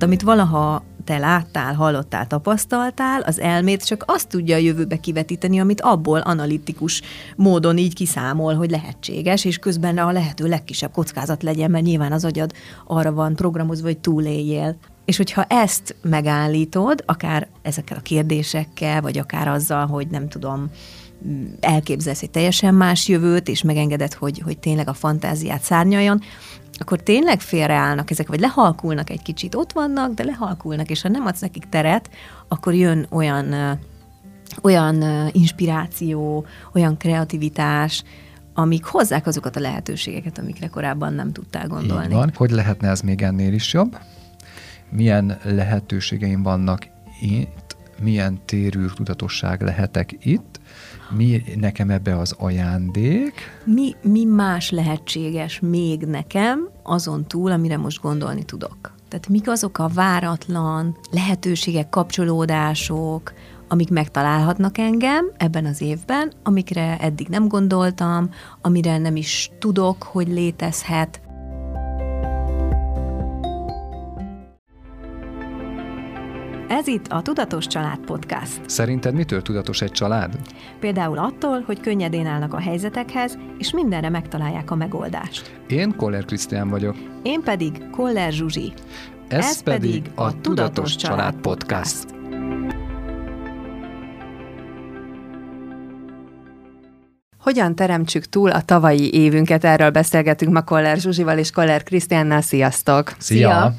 alatt, amit valaha te láttál, hallottál, tapasztaltál, az elmét csak azt tudja a jövőbe kivetíteni, amit abból analitikus módon így kiszámol, hogy lehetséges, és közben a lehető legkisebb kockázat legyen, mert nyilván az agyad arra van programozva, hogy túléljél. És hogyha ezt megállítod, akár ezekkel a kérdésekkel, vagy akár azzal, hogy nem tudom, elképzelsz egy teljesen más jövőt, és megengeded, hogy, hogy tényleg a fantáziát szárnyaljon, akkor tényleg félreállnak ezek, vagy lehalkulnak egy kicsit. Ott vannak, de lehalkulnak, és ha nem adsz nekik teret, akkor jön olyan, olyan inspiráció, olyan kreativitás, amik hozzák azokat a lehetőségeket, amikre korábban nem tudtál gondolni. Így van. Hogy lehetne ez még ennél is jobb? Milyen lehetőségeim vannak itt? Milyen térű tudatosság lehetek itt? Mi nekem ebbe az ajándék? Mi, mi más lehetséges még nekem azon túl, amire most gondolni tudok? Tehát mik azok a váratlan lehetőségek, kapcsolódások, amik megtalálhatnak engem ebben az évben, amikre eddig nem gondoltam, amire nem is tudok, hogy létezhet, Ez itt a Tudatos Család Podcast. Szerinted mitől tudatos egy család? Például attól, hogy könnyedén állnak a helyzetekhez, és mindenre megtalálják a megoldást. Én Koller Krisztián vagyok. Én pedig Koller Zsuzsi. Ez, Ez pedig a, a Tudatos Család, Család Podcast. Podcast. Hogyan teremtsük túl a tavalyi évünket? Erről beszélgetünk ma Koller Zsuzsival és Koller Krisztiánnal. Sziasztok! Szia! Szia!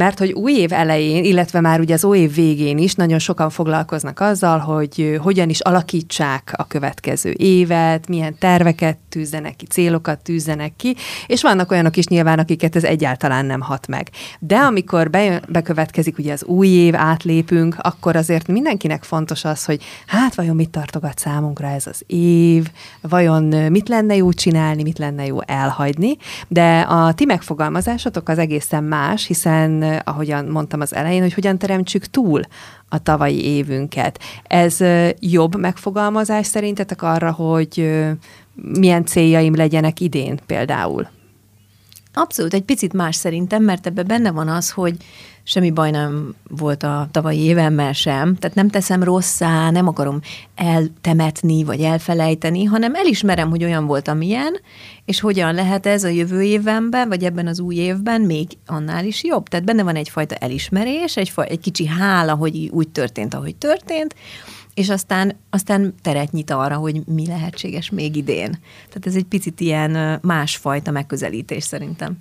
Mert hogy új év elején, illetve már ugye az új év végén is nagyon sokan foglalkoznak azzal, hogy hogyan is alakítsák a következő évet, milyen terveket tűzzenek ki, célokat tűzzenek ki, és vannak olyanok is nyilván, akiket ez egyáltalán nem hat meg. De amikor bejön, bekövetkezik ugye az új év, átlépünk, akkor azért mindenkinek fontos az, hogy hát vajon mit tartogat számunkra ez az év, vajon mit lenne jó csinálni, mit lenne jó elhagyni, de a ti megfogalmazásotok az egészen más, hiszen ahogyan mondtam az elején, hogy hogyan teremtsük túl a tavalyi évünket. Ez jobb megfogalmazás szerintetek arra, hogy milyen céljaim legyenek idén például? Abszolút, egy picit más szerintem, mert ebben benne van az, hogy semmi baj nem volt a tavalyi évemmel sem, tehát nem teszem rosszá, nem akarom eltemetni vagy elfelejteni, hanem elismerem, hogy olyan volt, amilyen, és hogyan lehet ez a jövő évemben, vagy ebben az új évben még annál is jobb. Tehát benne van egyfajta elismerés, egy, egy kicsi hála, hogy úgy történt, ahogy történt, és aztán, aztán teret nyit arra, hogy mi lehetséges még idén. Tehát ez egy picit ilyen másfajta megközelítés szerintem.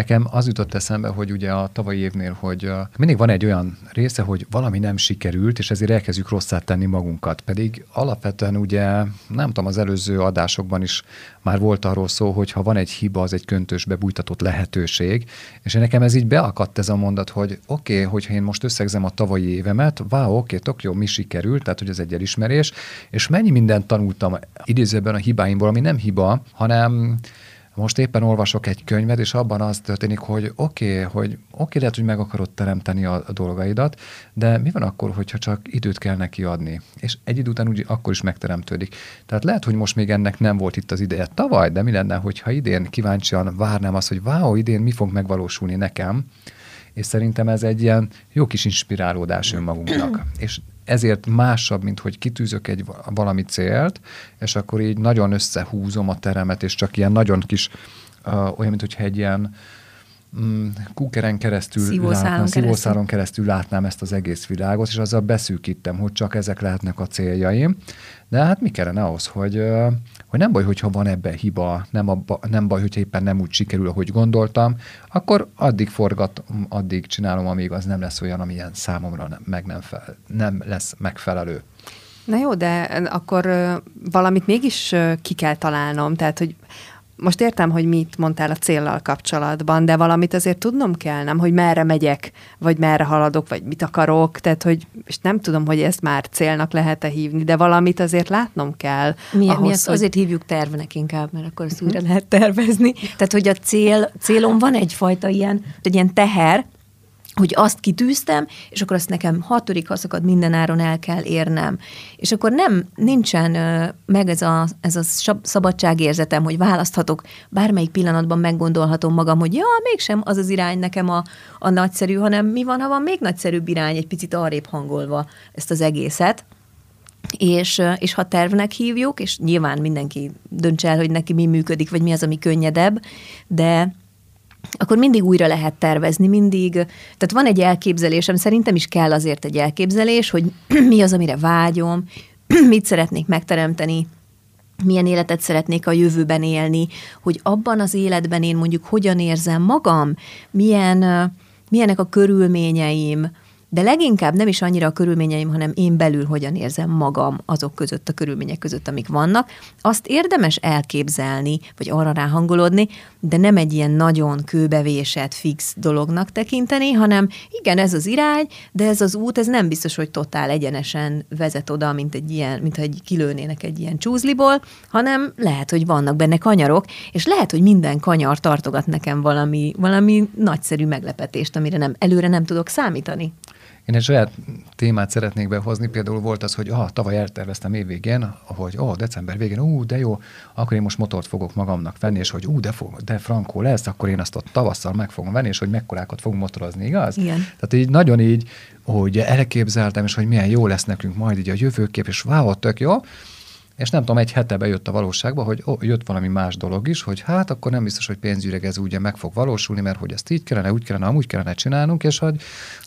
Nekem az jutott eszembe, hogy ugye a tavalyi évnél, hogy mindig van egy olyan része, hogy valami nem sikerült, és ezért elkezdjük rosszát tenni magunkat. Pedig alapvetően ugye, nem tudom, az előző adásokban is már volt arról szó, hogy ha van egy hiba, az egy köntösbe bújtatott lehetőség, és nekem ez így beakadt ez a mondat, hogy oké, okay, hogyha én most összegzem a tavalyi évemet, wow, oké, okay, tök jó, mi sikerült, tehát hogy ez egy elismerés, és mennyi mindent tanultam idézőben a hibáimból, ami nem hiba, hanem most éppen olvasok egy könyvet, és abban az történik, hogy oké, okay, hogy oké, okay, lehet, hogy meg akarod teremteni a, a dolgaidat, de mi van akkor, hogyha csak időt kell neki adni? És egy idő után úgy akkor is megteremtődik. Tehát lehet, hogy most még ennek nem volt itt az ideje tavaly, de mi lenne, hogyha idén kíváncsian várnám azt, hogy wow, idén mi fog megvalósulni nekem, és szerintem ez egy ilyen jó kis inspirálódás önmagunknak. és ezért másabb, mint hogy kitűzök egy valami célt, és akkor így nagyon összehúzom a teremet, és csak ilyen nagyon kis, uh, olyan, mint hogyha egy ilyen mm, kúkeren keresztül szívószálon, látnám, keresztül. szívószálon keresztül látnám ezt az egész világot, és azzal beszűkítem, hogy csak ezek lehetnek a céljaim. De hát mi kellene ahhoz, hogy, hogy nem baj, hogyha van ebben hiba, nem, abba, nem baj, hogyha éppen nem úgy sikerül, ahogy gondoltam, akkor addig forgatom, addig csinálom, amíg az nem lesz olyan, amilyen számomra nem, meg nem, fel, nem lesz megfelelő. Na jó, de akkor valamit mégis ki kell találnom, tehát hogy most értem, hogy mit mondtál a céllal kapcsolatban, de valamit azért tudnom kell, nem, hogy merre megyek, vagy merre haladok, vagy mit akarok, tehát hogy, és nem tudom, hogy ezt már célnak lehet-e hívni, de valamit azért látnom kell. Mi, ahhoz, mi ezt hogy... azért hívjuk tervnek inkább, mert akkor ezt újra lehet tervezni. Tehát, hogy a cél, célom van egyfajta ilyen, egy ilyen teher, hogy azt kitűztem, és akkor azt nekem hatodik haszakad minden áron el kell érnem. És akkor nem, nincsen meg ez a, ez a szabadságérzetem, hogy választhatok, bármelyik pillanatban meggondolhatom magam, hogy ja, mégsem az az irány nekem a, a nagyszerű, hanem mi van, ha van még nagyszerűbb irány, egy picit arrébb hangolva ezt az egészet. És, és ha tervnek hívjuk, és nyilván mindenki döntse el, hogy neki mi működik, vagy mi az, ami könnyedebb, de akkor mindig újra lehet tervezni, mindig, tehát van egy elképzelésem, szerintem is kell azért egy elképzelés, hogy mi az, amire vágyom, mit szeretnék megteremteni, milyen életet szeretnék a jövőben élni, hogy abban az életben én mondjuk hogyan érzem magam, milyen, milyenek a körülményeim, de leginkább nem is annyira a körülményeim, hanem én belül hogyan érzem magam azok között, a körülmények között, amik vannak. Azt érdemes elképzelni, vagy arra ráhangolódni, de nem egy ilyen nagyon kőbevésett, fix dolognak tekinteni, hanem igen, ez az irány, de ez az út, ez nem biztos, hogy totál egyenesen vezet oda, mint egy ilyen, mint egy kilőnének egy ilyen csúzliból, hanem lehet, hogy vannak benne kanyarok, és lehet, hogy minden kanyar tartogat nekem valami, valami nagyszerű meglepetést, amire nem, előre nem tudok számítani. Én egy saját témát szeretnék behozni, például volt az, hogy ah, tavaly elterveztem évvégén, hogy ó, oh, december végén, ú, de jó, akkor én most motort fogok magamnak venni, és hogy ú, de, fog, de frankó lesz, akkor én azt ott tavasszal meg fogom venni, és hogy mekkorákat fogunk motorozni, igaz? Igen. Tehát így nagyon így, hogy elképzeltem, és hogy milyen jó lesz nekünk majd így a jövőkép, és wow, tök jó, és nem tudom, egy hete bejött a valóságba, hogy ó, jött valami más dolog is, hogy hát akkor nem biztos, hogy pénzügyek ez ugye meg fog valósulni, mert hogy ezt így kellene, úgy kellene, amúgy kellene csinálnunk, és hogy...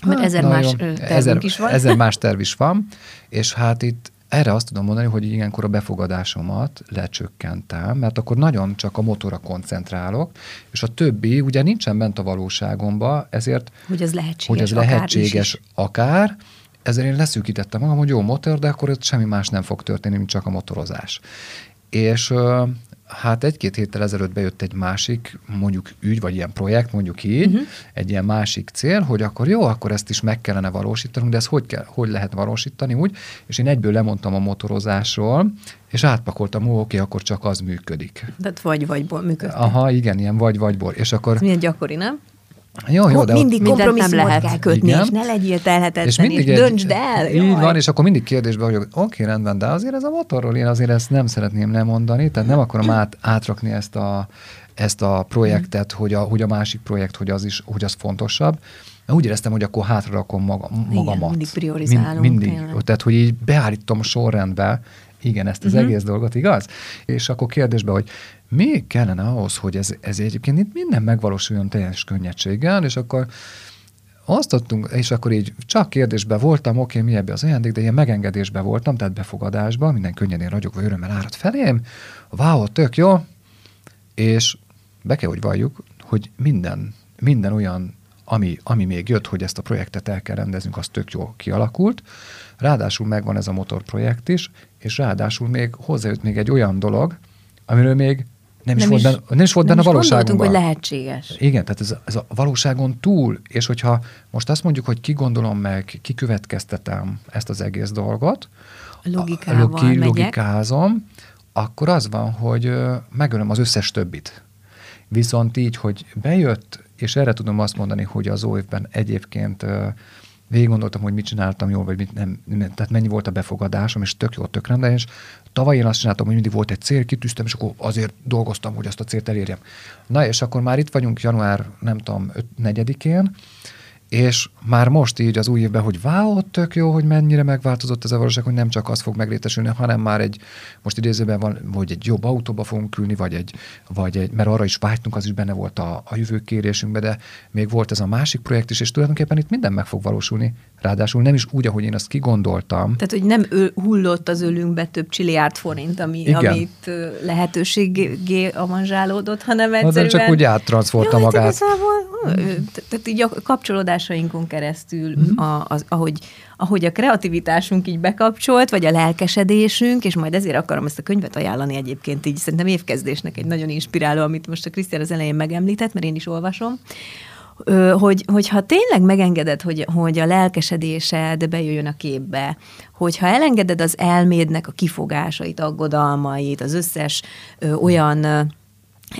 Mert hát, ezer más tervünk ezer, is van. Ezer más terv is van, és hát itt erre azt tudom mondani, hogy ilyenkor a befogadásomat lecsökkentem, mert akkor nagyon csak a motorra koncentrálok, és a többi ugye nincsen bent a valóságomba, ezért... Hogy ez lehetséges, hogy ez lehetséges akár, akár ezért én leszűkítettem magam, hogy jó motor, de akkor ott semmi más nem fog történni, mint csak a motorozás. És hát egy-két héttel ezelőtt bejött egy másik, mondjuk ügy, vagy ilyen projekt, mondjuk így, uh-huh. egy ilyen másik cél, hogy akkor jó, akkor ezt is meg kellene valósítanunk, de ezt hogy, kell, hogy lehet valósítani úgy, és én egyből lemondtam a motorozásról, és átpakoltam, ó, oké, akkor csak az működik. Tehát vagy-vagyból működik. Aha, igen, ilyen vagy-vagyból. És akkor... Ez milyen gyakori, nem? Jó, jó, de mindig kompromisszumot lehet. kell kötni, igen. és ne legyél telhetetlen, és, mindig és döntsd el. Így jaj. van, és akkor mindig kérdésbe vagyok, oké, rendben, de azért ez a motorról én azért ezt nem szeretném lemondani, tehát nem akarom át, átrakni ezt a, ezt a projektet, hogy a, hogy a másik projekt, hogy az is, hogy az fontosabb. Úgy éreztem, hogy akkor hátrarakom maga, magamat. Igen, mindig priorizálunk. Mind, mindig. Tényleg. Tehát, hogy így beállítom sorrendbe, igen, ezt az uh-huh. egész dolgot, igaz? És akkor kérdésbe, hogy mi kellene ahhoz, hogy ez, ez egyébként itt minden megvalósuljon teljes könnyedséggel, és akkor azt adtunk, és akkor így csak kérdésben voltam, oké, mi ebbe az ajándék, de ilyen megengedésben voltam, tehát befogadásban, minden könnyedén ragyogva örömmel árad felém, wow, tök jó, és be kell, hogy valljuk, hogy minden, minden olyan, ami, ami még jött, hogy ezt a projektet el kell rendeznünk, az tök jó kialakult. Ráadásul megvan ez a motorprojekt is, és ráadásul még hozzájött még egy olyan dolog, amiről még nem, nem is, volt, benne, nem is volt benne a valóságunkban. hogy lehetséges. Igen, tehát ez, ez a valóságon túl, és hogyha most azt mondjuk, hogy ki gondolom meg, ki következtetem ezt az egész dolgot, Logikával ki, logikázom, akkor az van, hogy megölöm az összes többit. Viszont így, hogy bejött, és erre tudom azt mondani, hogy az évben egyébként végig gondoltam, hogy mit csináltam jól, vagy mit nem, tehát mennyi volt a befogadásom, és tök jó, tök rendben, és tavaly én azt csináltam, hogy mindig volt egy cél, kitűztem, és akkor azért dolgoztam, hogy azt a célt elérjem. Na, és akkor már itt vagyunk január, nem tudom, 4-én, és már most így az új évben, hogy wow, tök jó, hogy mennyire megváltozott ez a valóság, hogy nem csak az fog meglétesülni, hanem már egy, most idézőben van, hogy egy jobb autóba fogunk ülni, vagy egy, vagy egy mert arra is vágytunk, az is benne volt a, a jövő kérésünkbe, de még volt ez a másik projekt is, és tulajdonképpen itt minden meg fog valósulni. Ráadásul nem is úgy, ahogy én azt kigondoltam. Tehát, hogy nem ő, hullott az ölünkbe több csiliárd forint, ami, amit lehetőségé avanzsálódott, hanem egyszerűen... Na, csak úgy áttranszfolta magát. tehát így a kapcsolódásainkon keresztül, mm-hmm. a, az, ahogy, ahogy a kreativitásunk így bekapcsolt, vagy a lelkesedésünk, és majd ezért akarom ezt a könyvet ajánlani egyébként így, szerintem évkezdésnek egy nagyon inspiráló, amit most a Krisztián az elején megemlített, mert én is olvasom, hogy, hogyha tényleg megengeded, hogy, hogy a lelkesedésed bejöjjön a képbe, hogyha elengeded az elmédnek a kifogásait, aggodalmait, az összes ö, olyan ö,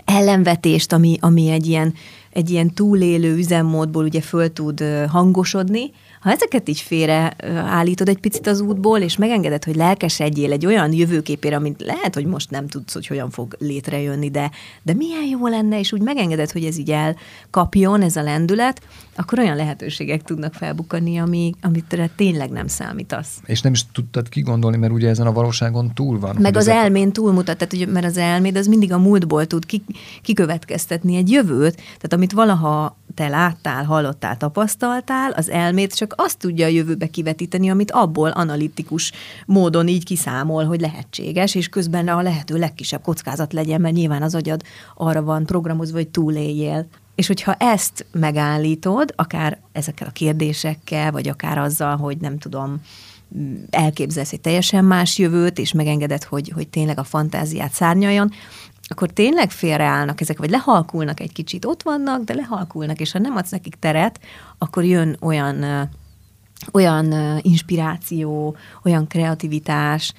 ellenvetést, ami, ami egy ilyen egy ilyen túlélő üzemmódból ugye föl tud hangosodni, ha ezeket így félre állítod egy picit az útból, és megengeded, hogy lelkesedjél egy olyan jövőképére, amit lehet, hogy most nem tudsz, hogy hogyan fog létrejönni, de, de milyen jó lenne, és úgy megengeded, hogy ez így elkapjon, ez a lendület, akkor olyan lehetőségek tudnak felbukkanni, ami, amit tényleg nem számítasz. És nem is tudtad kigondolni, mert ugye ezen a valóságon túl van. Meg az elmén túlmutat, tehát, hogy, mert az elméd az mindig a múltból tud kikövetkeztetni egy jövőt, tehát amit valaha te láttál, hallottál, tapasztaltál, az elmét csak azt tudja a jövőbe kivetíteni, amit abból analitikus módon így kiszámol, hogy lehetséges, és közben a lehető legkisebb kockázat legyen, mert nyilván az agyad arra van programozva, hogy túléljél. És hogyha ezt megállítod, akár ezekkel a kérdésekkel, vagy akár azzal, hogy nem tudom, elképzelsz egy teljesen más jövőt, és megengeded, hogy, hogy tényleg a fantáziát szárnyaljon, akkor tényleg félreállnak ezek, vagy lehalkulnak egy kicsit, ott vannak, de lehalkulnak, és ha nem adsz nekik teret, akkor jön olyan, olyan inspiráció, olyan kreativitás,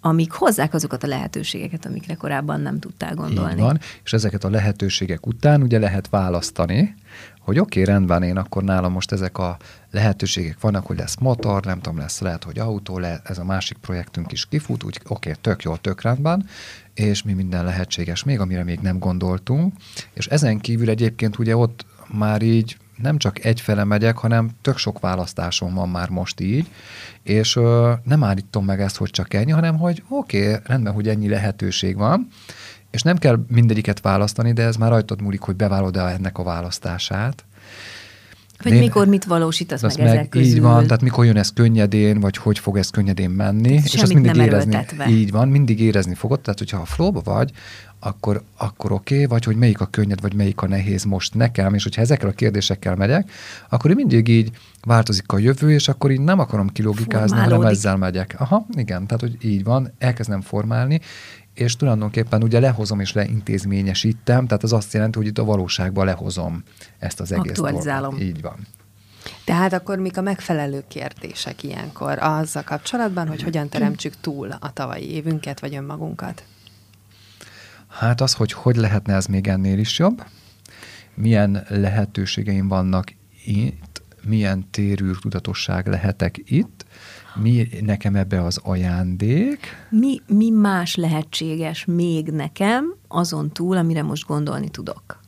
amik hozzák azokat a lehetőségeket, amikre korábban nem tudtál gondolni. Így van, és ezeket a lehetőségek után ugye lehet választani, hogy oké, okay, rendben, én akkor nálam most ezek a lehetőségek vannak, hogy lesz motor, nem tudom, lesz lehet, hogy autó, le, ez a másik projektünk is kifut, úgy oké, okay, tök jó, tök rendben, és mi minden lehetséges még, amire még nem gondoltunk, és ezen kívül egyébként ugye ott már így nem csak egyfele megyek, hanem tök sok választásom van már most így, és ö, nem állítom meg ezt, hogy csak ennyi, hanem hogy oké, okay, rendben, hogy ennyi lehetőség van, és nem kell mindegyiket választani, de ez már rajtad múlik, hogy beválod-e ennek a választását. Vagy én, mikor mit valósítasz meg, meg ezek közül. Így van, tehát mikor jön ez könnyedén, vagy hogy fog ez könnyedén menni. és azt mindig nem érezni. Erőltetve. Így van, mindig érezni fogod. Tehát, hogyha a flóba vagy, akkor, akkor oké, okay, vagy hogy melyik a könnyed, vagy melyik a nehéz most nekem, és hogyha ezekkel a kérdésekkel megyek, akkor mindig így változik a jövő, és akkor így nem akarom kilogikázni, hanem ezzel megyek. Aha, igen, tehát hogy így van, elkezdem formálni, és tulajdonképpen ugye lehozom és leintézményesítem, tehát az azt jelenti, hogy itt a valóságban lehozom ezt az egész Aktualizálom. Dolgot. Így van. Tehát akkor mik a megfelelő kérdések ilyenkor azzal kapcsolatban, hogy hogyan teremtsük túl a tavalyi évünket, vagy önmagunkat? Hát az, hogy hogy lehetne ez még ennél is jobb, milyen lehetőségeim vannak milyen térűr tudatosság lehetek itt, mi nekem ebbe az ajándék? Mi, mi más lehetséges még nekem azon túl, amire most gondolni tudok?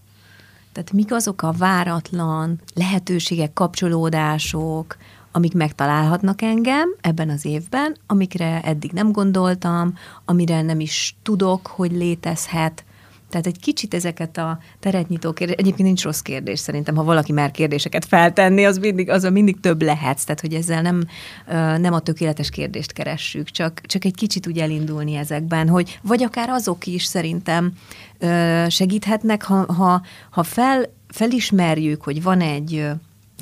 Tehát mik azok a váratlan lehetőségek, kapcsolódások, amik megtalálhatnak engem ebben az évben, amikre eddig nem gondoltam, amire nem is tudok, hogy létezhet, tehát egy kicsit ezeket a teret nyitó kérdés, egyébként nincs rossz kérdés szerintem, ha valaki már kérdéseket feltenni, az mindig, az mindig több lehet, tehát hogy ezzel nem, nem a tökéletes kérdést keressük, csak, csak egy kicsit úgy elindulni ezekben, hogy vagy akár azok is szerintem segíthetnek, ha, ha, ha fel, felismerjük, hogy van egy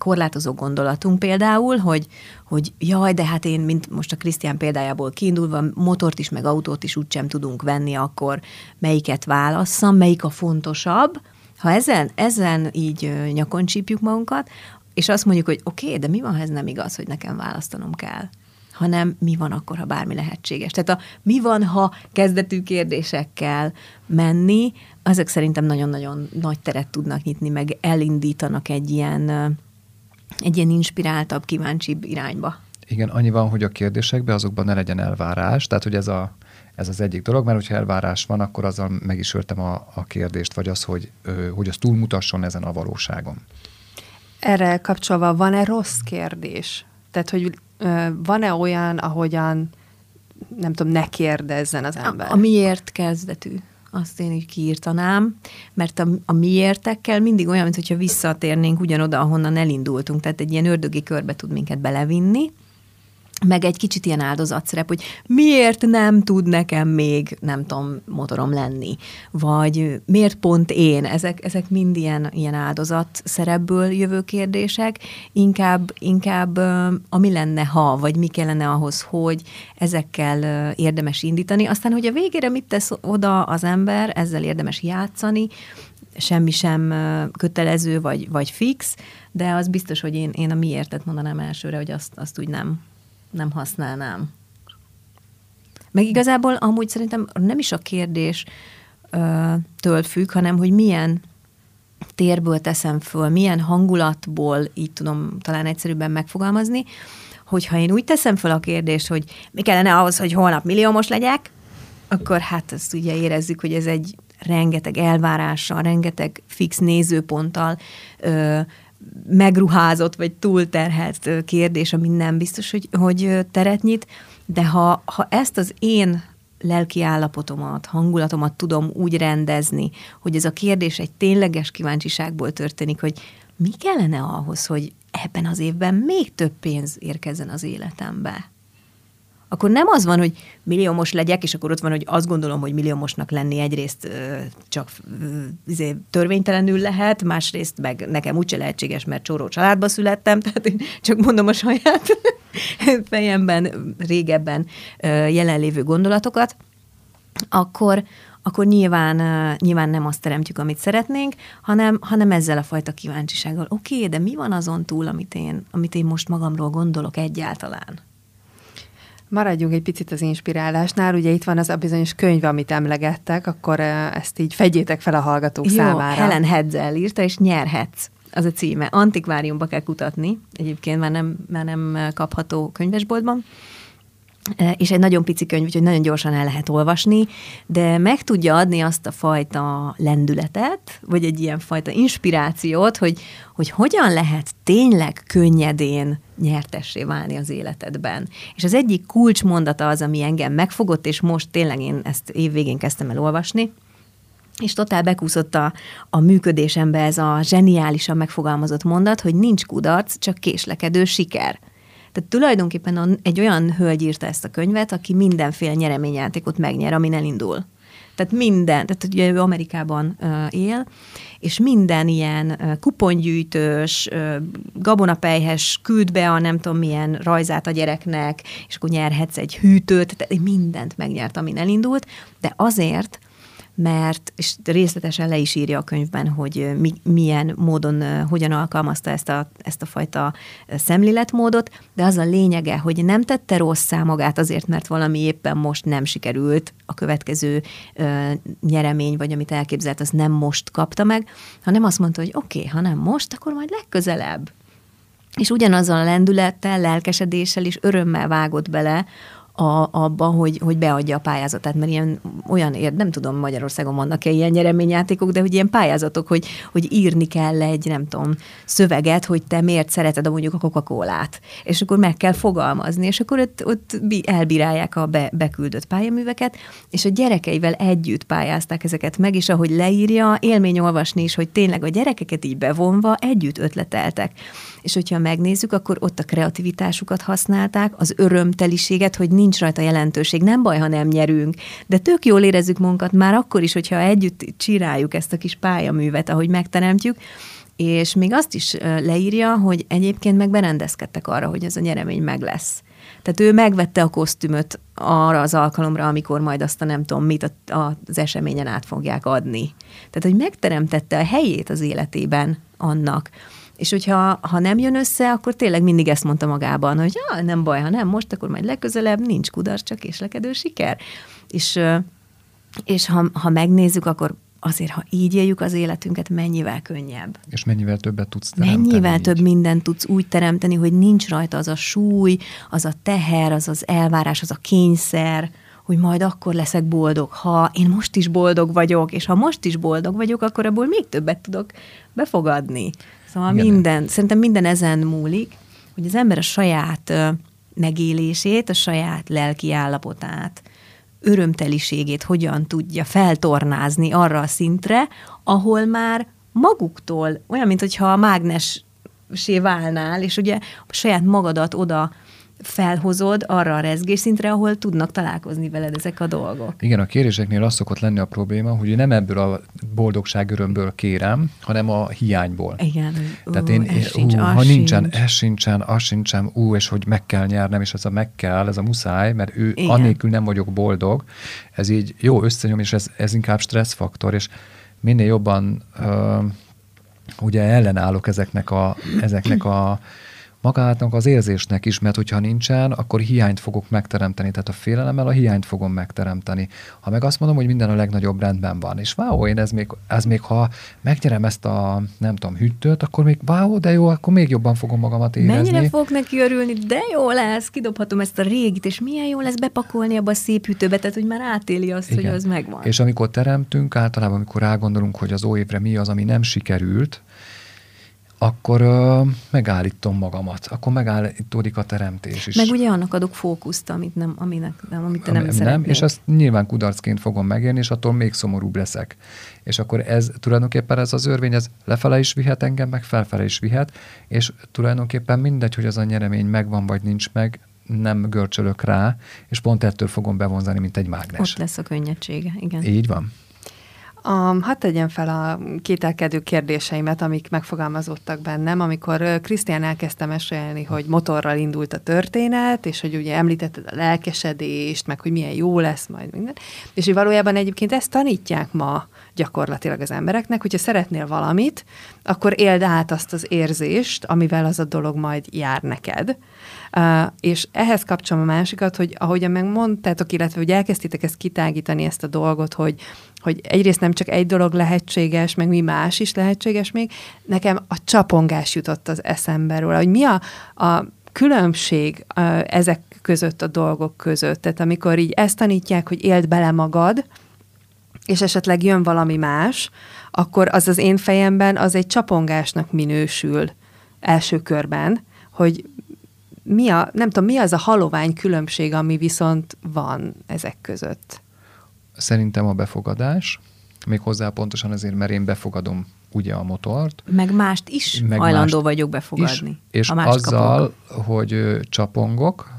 korlátozó gondolatunk például, hogy, hogy jaj, de hát én, mint most a Krisztián példájából kiindulva, motort is, meg autót is úgysem tudunk venni, akkor melyiket válasszam, melyik a fontosabb. Ha ezen, ezen így nyakon csípjük magunkat, és azt mondjuk, hogy oké, okay, de mi van, ha ez nem igaz, hogy nekem választanom kell? hanem mi van akkor, ha bármi lehetséges. Tehát a mi van, ha kezdetű kérdésekkel menni, azok szerintem nagyon-nagyon nagy teret tudnak nyitni, meg elindítanak egy ilyen egy ilyen inspiráltabb, kíváncsibb irányba. Igen, annyi van, hogy a kérdésekben azokban ne legyen elvárás, tehát hogy ez, a, ez az egyik dolog, mert hogyha elvárás van, akkor azzal meg is öltem a, a kérdést, vagy az, hogy, hogy az túlmutasson ezen a valóságon. Erre kapcsolva van-e rossz kérdés? Tehát, hogy van-e olyan, ahogyan nem tudom, ne kérdezzen az ember? A, a miért kezdetű azt én így kiírtanám, mert a, a miértekkel mindig olyan, mintha visszatérnénk ugyanoda, ahonnan elindultunk, tehát egy ilyen ördögi körbe tud minket belevinni, meg egy kicsit ilyen áldozatszerep, hogy miért nem tud nekem még, nem tudom, motorom lenni, vagy miért pont én, ezek, ezek mind ilyen, ilyen áldozat szerepből jövő kérdések, inkább, inkább ami lenne ha, vagy mi kellene ahhoz, hogy ezekkel érdemes indítani, aztán, hogy a végére mit tesz oda az ember, ezzel érdemes játszani, semmi sem kötelező vagy, vagy fix, de az biztos, hogy én, én a miértet mondanám elsőre, hogy azt, azt úgy nem, nem használnám. Meg igazából amúgy szerintem nem is a kérdés ö, től függ, hanem hogy milyen térből teszem föl, milyen hangulatból, így tudom talán egyszerűbben megfogalmazni, hogyha én úgy teszem föl a kérdést, hogy mi kellene ahhoz, hogy holnap milliómos legyek, akkor hát ezt ugye érezzük, hogy ez egy rengeteg elvárással, rengeteg fix nézőponttal ö, megruházott vagy túlterhelt kérdés, ami nem biztos, hogy, hogy teret nyit, de ha, ha ezt az én lelki állapotomat, hangulatomat tudom úgy rendezni, hogy ez a kérdés egy tényleges kíváncsiságból történik, hogy mi kellene ahhoz, hogy ebben az évben még több pénz érkezzen az életembe akkor nem az van, hogy milliómos legyek, és akkor ott van, hogy azt gondolom, hogy milliómosnak lenni egyrészt ö, csak ö, izé, törvénytelenül lehet, másrészt meg nekem úgyse lehetséges, mert csóró családba születtem, tehát én csak mondom a saját fejemben, régebben ö, jelenlévő gondolatokat, akkor, akkor nyilván, nyilván nem azt teremtjük, amit szeretnénk, hanem, hanem ezzel a fajta kíváncsisággal. Oké, okay, de mi van azon túl, amit én, amit én most magamról gondolok egyáltalán? Maradjunk egy picit az inspirálásnál, ugye itt van az a bizonyos könyv, amit emlegettek, akkor ezt így fedjétek fel a hallgatók Jó, számára. Helen Hedzel írta, és nyerhetsz. Az a címe. Antikváriumba kell kutatni, egyébként már nem, már nem kapható könyvesboltban és egy nagyon pici könyv, úgyhogy nagyon gyorsan el lehet olvasni, de meg tudja adni azt a fajta lendületet, vagy egy ilyen fajta inspirációt, hogy, hogy hogyan lehet tényleg könnyedén nyertessé válni az életedben. És az egyik kulcsmondata az, ami engem megfogott, és most tényleg én ezt évvégén kezdtem el olvasni, és totál bekúszott a, a működésembe ez a zseniálisan megfogalmazott mondat, hogy nincs kudarc, csak késlekedő siker. Tehát tulajdonképpen egy olyan hölgy írta ezt a könyvet, aki mindenféle nyereményjátékot megnyer, amin elindul. Tehát minden, tehát ugye ő Amerikában él, és minden ilyen kupongyűjtős, gabonapejhes küld be a nem tudom milyen rajzát a gyereknek, és akkor nyerhetsz egy hűtőt, tehát mindent megnyert, amin elindult, de azért, mert, és részletesen le is írja a könyvben, hogy mi, milyen módon, hogyan alkalmazta ezt a, ezt a fajta szemléletmódot, de az a lényege, hogy nem tette rosszá magát azért, mert valami éppen most nem sikerült, a következő ö, nyeremény, vagy amit elképzelt, az nem most kapta meg, hanem azt mondta, hogy oké, okay, ha nem most, akkor majd legközelebb. És ugyanazzal a lendülettel, lelkesedéssel és örömmel vágott bele a, abba, hogy, hogy beadja a pályázatát, mert ilyen olyan, ér, nem tudom, Magyarországon vannak-e ilyen nyereményjátékok, de hogy ilyen pályázatok, hogy, hogy írni kell egy, nem tudom, szöveget, hogy te miért szereted a mondjuk a Coca-Colát, és akkor meg kell fogalmazni, és akkor ott, ott elbírálják a be, beküldött pályaműveket, és a gyerekeivel együtt pályázták ezeket meg, és ahogy leírja, élmény olvasni is, hogy tényleg a gyerekeket így bevonva együtt ötleteltek. És hogyha megnézzük, akkor ott a kreativitásukat használták, az örömteliséget, hogy nincs rajta jelentőség. Nem baj, ha nem nyerünk, de tök jól érezzük magunkat már akkor is, hogyha együtt csináljuk ezt a kis pályaművet, ahogy megteremtjük, és még azt is leírja, hogy egyébként meg berendezkedtek arra, hogy ez a nyeremény meg lesz. Tehát ő megvette a kosztümöt arra az alkalomra, amikor majd azt a nem tudom mit az eseményen át fogják adni. Tehát, hogy megteremtette a helyét az életében annak, és hogyha ha nem jön össze, akkor tényleg mindig ezt mondta magában, hogy ja, nem baj, ha nem most, akkor majd legközelebb nincs kudarc, csak késlekedő siker. És, és ha, ha megnézzük, akkor azért, ha így éljük az életünket, mennyivel könnyebb. És mennyivel többet tudsz teremteni. Mennyivel így. több mindent tudsz úgy teremteni, hogy nincs rajta az a súly, az a teher, az az elvárás, az a kényszer, hogy majd akkor leszek boldog, ha én most is boldog vagyok, és ha most is boldog vagyok, akkor abból még többet tudok befogadni. Szóval Igen. minden, szerintem minden ezen múlik, hogy az ember a saját megélését, a saját lelki állapotát, örömteliségét hogyan tudja feltornázni arra a szintre, ahol már maguktól, olyan, mint hogyha a mágnes válnál, és ugye a saját magadat oda felhozod arra a rezgésszintre, ahol tudnak találkozni veled ezek a dolgok. Igen, a kéréseknél az szokott lenni a probléma, hogy nem ebből a boldogság örömből kérem, hanem a hiányból. Igen. Tehát ú, én, ez sincs, ú, ha nincsen, sincs. ez sincsen, az sincsen, ú, és hogy meg kell nyernem, és ez a meg kell, ez a muszáj, mert ő Igen. annélkül nem vagyok boldog, ez így jó összenyom, és ez, ez inkább stresszfaktor, és minél jobban uh, ugye ellenállok ezeknek a, ezeknek a magának az érzésnek is, mert hogyha nincsen, akkor hiányt fogok megteremteni. Tehát a félelemmel a hiányt fogom megteremteni. Ha meg azt mondom, hogy minden a legnagyobb rendben van, és wow, én ez még, ez még ha megnyerem ezt a, nem tudom, hűtőt, akkor még wow, de jó, akkor még jobban fogom magamat érezni. Mennyire fogok neki örülni, de jó lesz, kidobhatom ezt a régit, és milyen jó lesz bepakolni abba a szép hűtőbe, tehát hogy már átéli azt, Igen. hogy az megvan. És amikor teremtünk, általában amikor rágondolunk, hogy az óévre mi az, ami nem sikerült, akkor uh, megállítom magamat, akkor megállítódik a teremtés is. Meg ugye annak adok fókuszt, amit, nem, aminek, nem, amit te nem, nem szeretnél. És azt nyilván kudarcként fogom megélni, és attól még szomorúbb leszek. És akkor ez tulajdonképpen ez az örvény, ez lefele is vihet engem, meg felfele is vihet, és tulajdonképpen mindegy, hogy az a nyeremény megvan vagy nincs meg, nem görcsölök rá, és pont ettől fogom bevonzani, mint egy mágnes. Ott lesz a könnyedsége, igen. Így van. Um, hadd tegyem fel a kételkedő kérdéseimet, amik megfogalmazódtak bennem, amikor Krisztián elkezdte mesélni, hogy motorral indult a történet, és hogy ugye említetted a lelkesedést, meg hogy milyen jó lesz majd minden, és hogy valójában egyébként ezt tanítják ma gyakorlatilag az embereknek, hogyha szeretnél valamit, akkor éld át azt az érzést, amivel az a dolog majd jár neked. És ehhez kapcsolom a másikat, hogy ahogyan megmondtátok, illetve hogy elkezdtétek ezt kitágítani, ezt a dolgot, hogy, hogy egyrészt nem csak egy dolog lehetséges, meg mi más is lehetséges még, nekem a csapongás jutott az eszembe róla, hogy mi a, a különbség uh, ezek között a dolgok között. Tehát amikor így ezt tanítják, hogy éld bele magad, és esetleg jön valami más, akkor az az én fejemben az egy csapongásnak minősül első körben, hogy mi a, nem tudom, mi az a halovány különbség, ami viszont van ezek között? Szerintem a befogadás, még hozzá pontosan azért, mert én befogadom ugye a motort. Meg mást is meg hajlandó mást vagyok befogadni. Is, és azzal, kapok. hogy csapongok,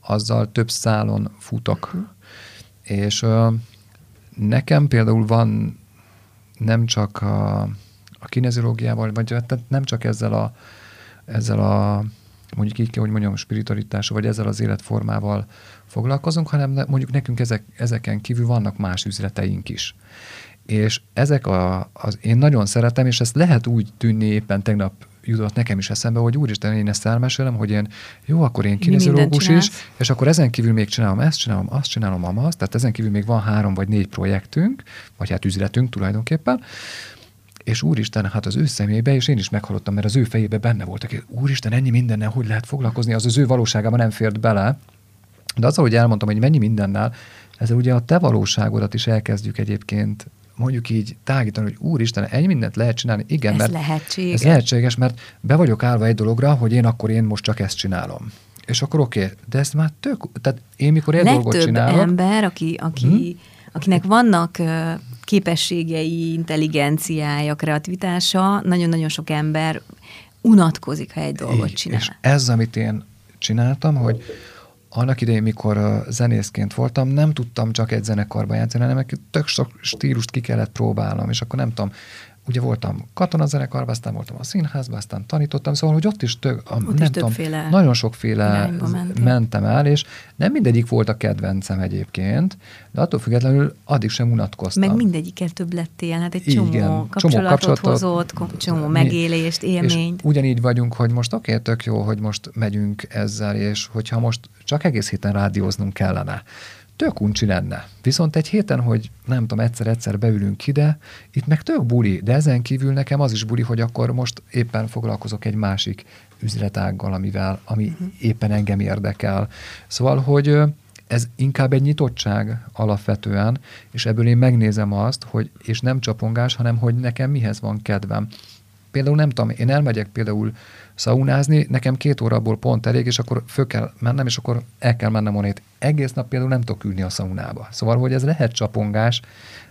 azzal több szálon futok. Uh-huh. És uh, nekem például van nem csak a, a kineziológiával, vagy tehát nem csak ezzel a, ezzel a mondjuk így hogy mondjam, spiritualitással, vagy ezzel az életformával foglalkozunk, hanem mondjuk nekünk ezek, ezeken kívül vannak más üzleteink is. És ezek a, az, én nagyon szeretem, és ezt lehet úgy tűnni éppen tegnap jutott nekem is eszembe, hogy úristen, én ezt elmesélem, hogy én jó, akkor én kineziológus is, és akkor ezen kívül még csinálom ezt, csinálom azt, csinálom azt, tehát ezen kívül még van három vagy négy projektünk, vagy hát üzletünk tulajdonképpen, és úristen, hát az ő szemébe, és én is meghallottam, mert az ő fejébe benne volt, hogy úristen, ennyi mindennel hogy lehet foglalkozni, az az ő valóságában nem fért bele. De az, hogy elmondtam, hogy mennyi mindennel, ezzel ugye a te valóságodat is elkezdjük egyébként mondjuk így tágítani, hogy úristen, ennyi mindent lehet csinálni. Igen, ez mert lehetséges. Ez lehetséges, mert be vagyok állva egy dologra, hogy én akkor én most csak ezt csinálom. És akkor oké, okay, de ez már tök, tehát én mikor egy Legtöbb dolgot csinálok... ember, aki, aki, hmm? akinek vannak képességei, intelligenciája, kreativitása, nagyon-nagyon sok ember unatkozik, ha egy dolgot csinál. És ez, amit én csináltam, hogy annak idején, mikor zenészként voltam, nem tudtam csak egy zenekarban játszani, hanem tök sok stílust ki kellett próbálnom, és akkor nem tudom, ugye voltam katonazenekarban, aztán voltam a színházban, aztán tanítottam, szóval, hogy ott is, tök, a, ott nem is tudom, nagyon sokféle mentem el, és nem mindegyik volt a kedvencem egyébként, de attól függetlenül addig sem unatkoztam. Meg mindegyikkel több lettél, hát egy csomó Igen, kapcsolatot, csomó kapcsolatot hozott, csomó megélést, élményt. És ugyanígy vagyunk, hogy most oké, tök jó, hogy most megyünk ezzel, és hogyha most csak egész héten rádióznunk kellene, tök uncsi lenne. Viszont egy héten, hogy nem tudom, egyszer-egyszer beülünk ide, itt meg tök buli, de ezen kívül nekem az is buli, hogy akkor most éppen foglalkozok egy másik üzletággal, amivel, ami uh-huh. éppen engem érdekel. Szóval, hogy ez inkább egy nyitottság alapvetően, és ebből én megnézem azt, hogy, és nem csapongás, hanem hogy nekem mihez van kedvem. Például nem tudom, én elmegyek például szaunázni, nekem két órából pont elég, és akkor föl kell mennem, és akkor el kell mennem onnét. Egész nap például nem tudok ülni a szaunába. Szóval, hogy ez lehet csapongás,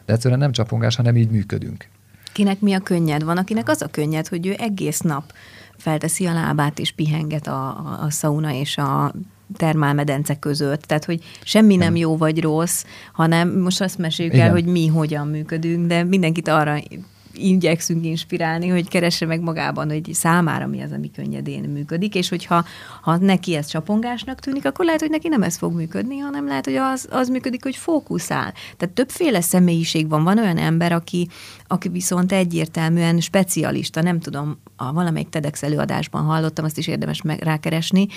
de egyszerűen nem csapongás, hanem így működünk. Kinek mi a könnyed? Van, akinek az a könnyed, hogy ő egész nap felteszi a lábát és pihenget a, a, a szauna és a termálmedence között. Tehát, hogy semmi nem jó vagy rossz, hanem most azt meséljük el, hogy mi hogyan működünk, de mindenkit arra igyekszünk inspirálni, hogy keresse meg magában, hogy számára mi az, ami könnyedén működik, és hogyha ha neki ez csapongásnak tűnik, akkor lehet, hogy neki nem ez fog működni, hanem lehet, hogy az, az működik, hogy fókuszál. Tehát többféle személyiség van. Van olyan ember, aki, aki viszont egyértelműen specialista, nem tudom, a valamelyik TEDx előadásban hallottam, azt is érdemes meg rákeresni,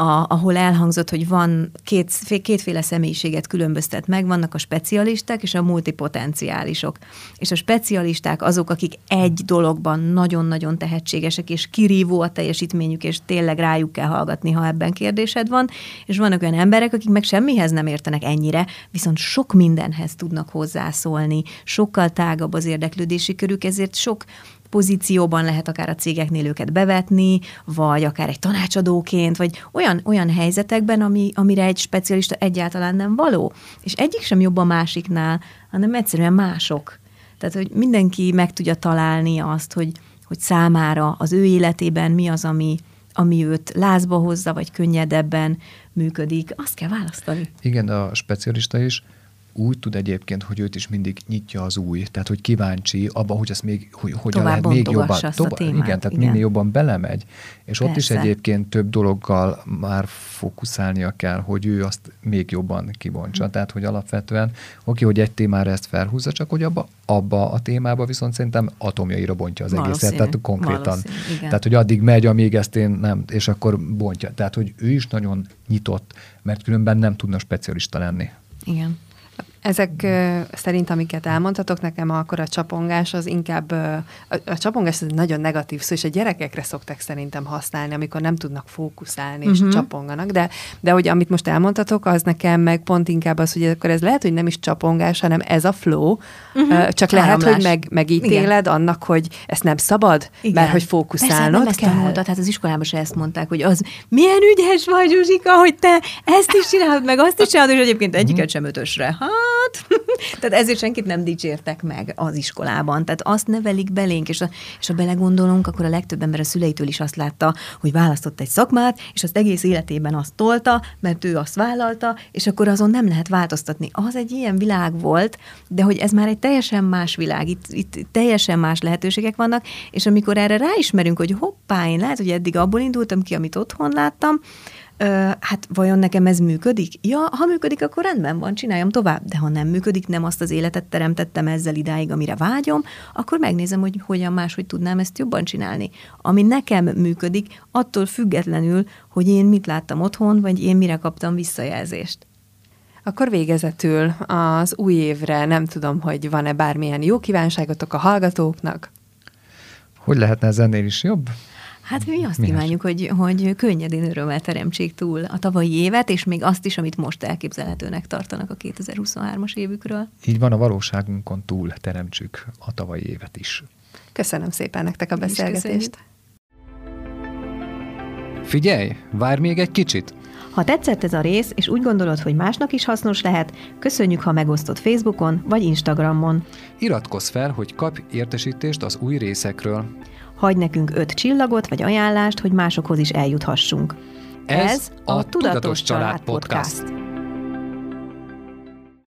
a, ahol elhangzott, hogy van két, kétféle személyiséget különböztet meg, vannak a specialisták és a multipotenciálisok. És a specialisták azok, akik egy dologban nagyon-nagyon tehetségesek, és kirívó a teljesítményük, és tényleg rájuk kell hallgatni, ha ebben kérdésed van, és vannak olyan emberek, akik meg semmihez nem értenek ennyire, viszont sok mindenhez tudnak hozzászólni, sokkal tágabb az érdeklődési körük, ezért sok pozícióban lehet akár a cégeknél őket bevetni, vagy akár egy tanácsadóként, vagy olyan, olyan helyzetekben, ami, amire egy specialista egyáltalán nem való. És egyik sem jobb a másiknál, hanem egyszerűen mások. Tehát, hogy mindenki meg tudja találni azt, hogy, hogy számára az ő életében mi az, ami, ami őt lázba hozza, vagy könnyedebben működik, azt kell választani. Igen, a specialista is úgy tud egyébként, hogy őt is mindig nyitja az új, tehát hogy kíváncsi abban, hogy ezt még, hogy hogyan lehet még jobban. Azt a témát, igen, tehát igen. minél jobban belemegy, és Persze. ott is egyébként több dologgal már fókuszálnia kell, hogy ő azt még jobban kibontsa. Hm. Tehát, hogy alapvetően oké, hogy egy témára ezt felhúzza, csak hogy abba, abba a témába viszont szerintem atomjaira bontja az Valószínű. egészet, tehát konkrétan. Tehát, hogy addig megy, amíg ezt én nem, és akkor bontja. Tehát, hogy ő is nagyon nyitott, mert különben nem tudna specialista lenni. Igen. Ezek szerint, amiket elmondhatok nekem, akkor a csapongás az inkább, a, a csapongás az egy nagyon negatív szó, és a gyerekekre szoktak szerintem használni, amikor nem tudnak fókuszálni, és uh-huh. csaponganak, de, de hogy amit most elmondhatok, az nekem meg pont inkább az, hogy akkor ez lehet, hogy nem is csapongás, hanem ez a flow, uh-huh. csak lehet, hogy meg, megítéled Igen. annak, hogy ezt nem szabad, Igen. mert hogy fókuszálnod Persze, nem kell. Ezt tehát az iskolában se ezt mondták, hogy az milyen ügyes vagy, Zsuzsika, hogy te ezt is csinálod, meg azt is csinálod, és egyébként egyiket sem ötösre. Ha, Hát, tehát ezért senkit nem dicsértek meg az iskolában. Tehát azt nevelik belénk, és, a, és ha belegondolunk, akkor a legtöbb ember a szüleitől is azt látta, hogy választott egy szakmát, és azt egész életében azt tolta, mert ő azt vállalta, és akkor azon nem lehet változtatni. Az egy ilyen világ volt, de hogy ez már egy teljesen más világ, itt, itt teljesen más lehetőségek vannak, és amikor erre ráismerünk, hogy hoppá, én lehet, hogy eddig abból indultam ki, amit otthon láttam, hát vajon nekem ez működik? Ja, ha működik, akkor rendben van, csináljam tovább. De ha nem működik, nem azt az életet teremtettem ezzel idáig, amire vágyom, akkor megnézem, hogy hogyan máshogy tudnám ezt jobban csinálni. Ami nekem működik, attól függetlenül, hogy én mit láttam otthon, vagy én mire kaptam visszajelzést. Akkor végezetül az új évre nem tudom, hogy van-e bármilyen jó kívánságotok a hallgatóknak? Hogy lehetne ez ennél is jobb? Hát mi azt Mihez? kívánjuk, hogy, hogy könnyedén örömmel teremtsék túl a tavalyi évet, és még azt is, amit most elképzelhetőnek tartanak a 2023-as évükről. Így van, a valóságunkon túl teremtsük a tavalyi évet is. Köszönöm szépen nektek a beszélgetést. Figyelj, várj még egy kicsit! Ha tetszett ez a rész, és úgy gondolod, hogy másnak is hasznos lehet, köszönjük, ha megosztod Facebookon vagy Instagramon. Iratkozz fel, hogy kapj értesítést az új részekről. Hagy nekünk öt csillagot vagy ajánlást, hogy másokhoz is eljuthassunk. Ez, Ez a Tudatos, Család Podcast. Podcast.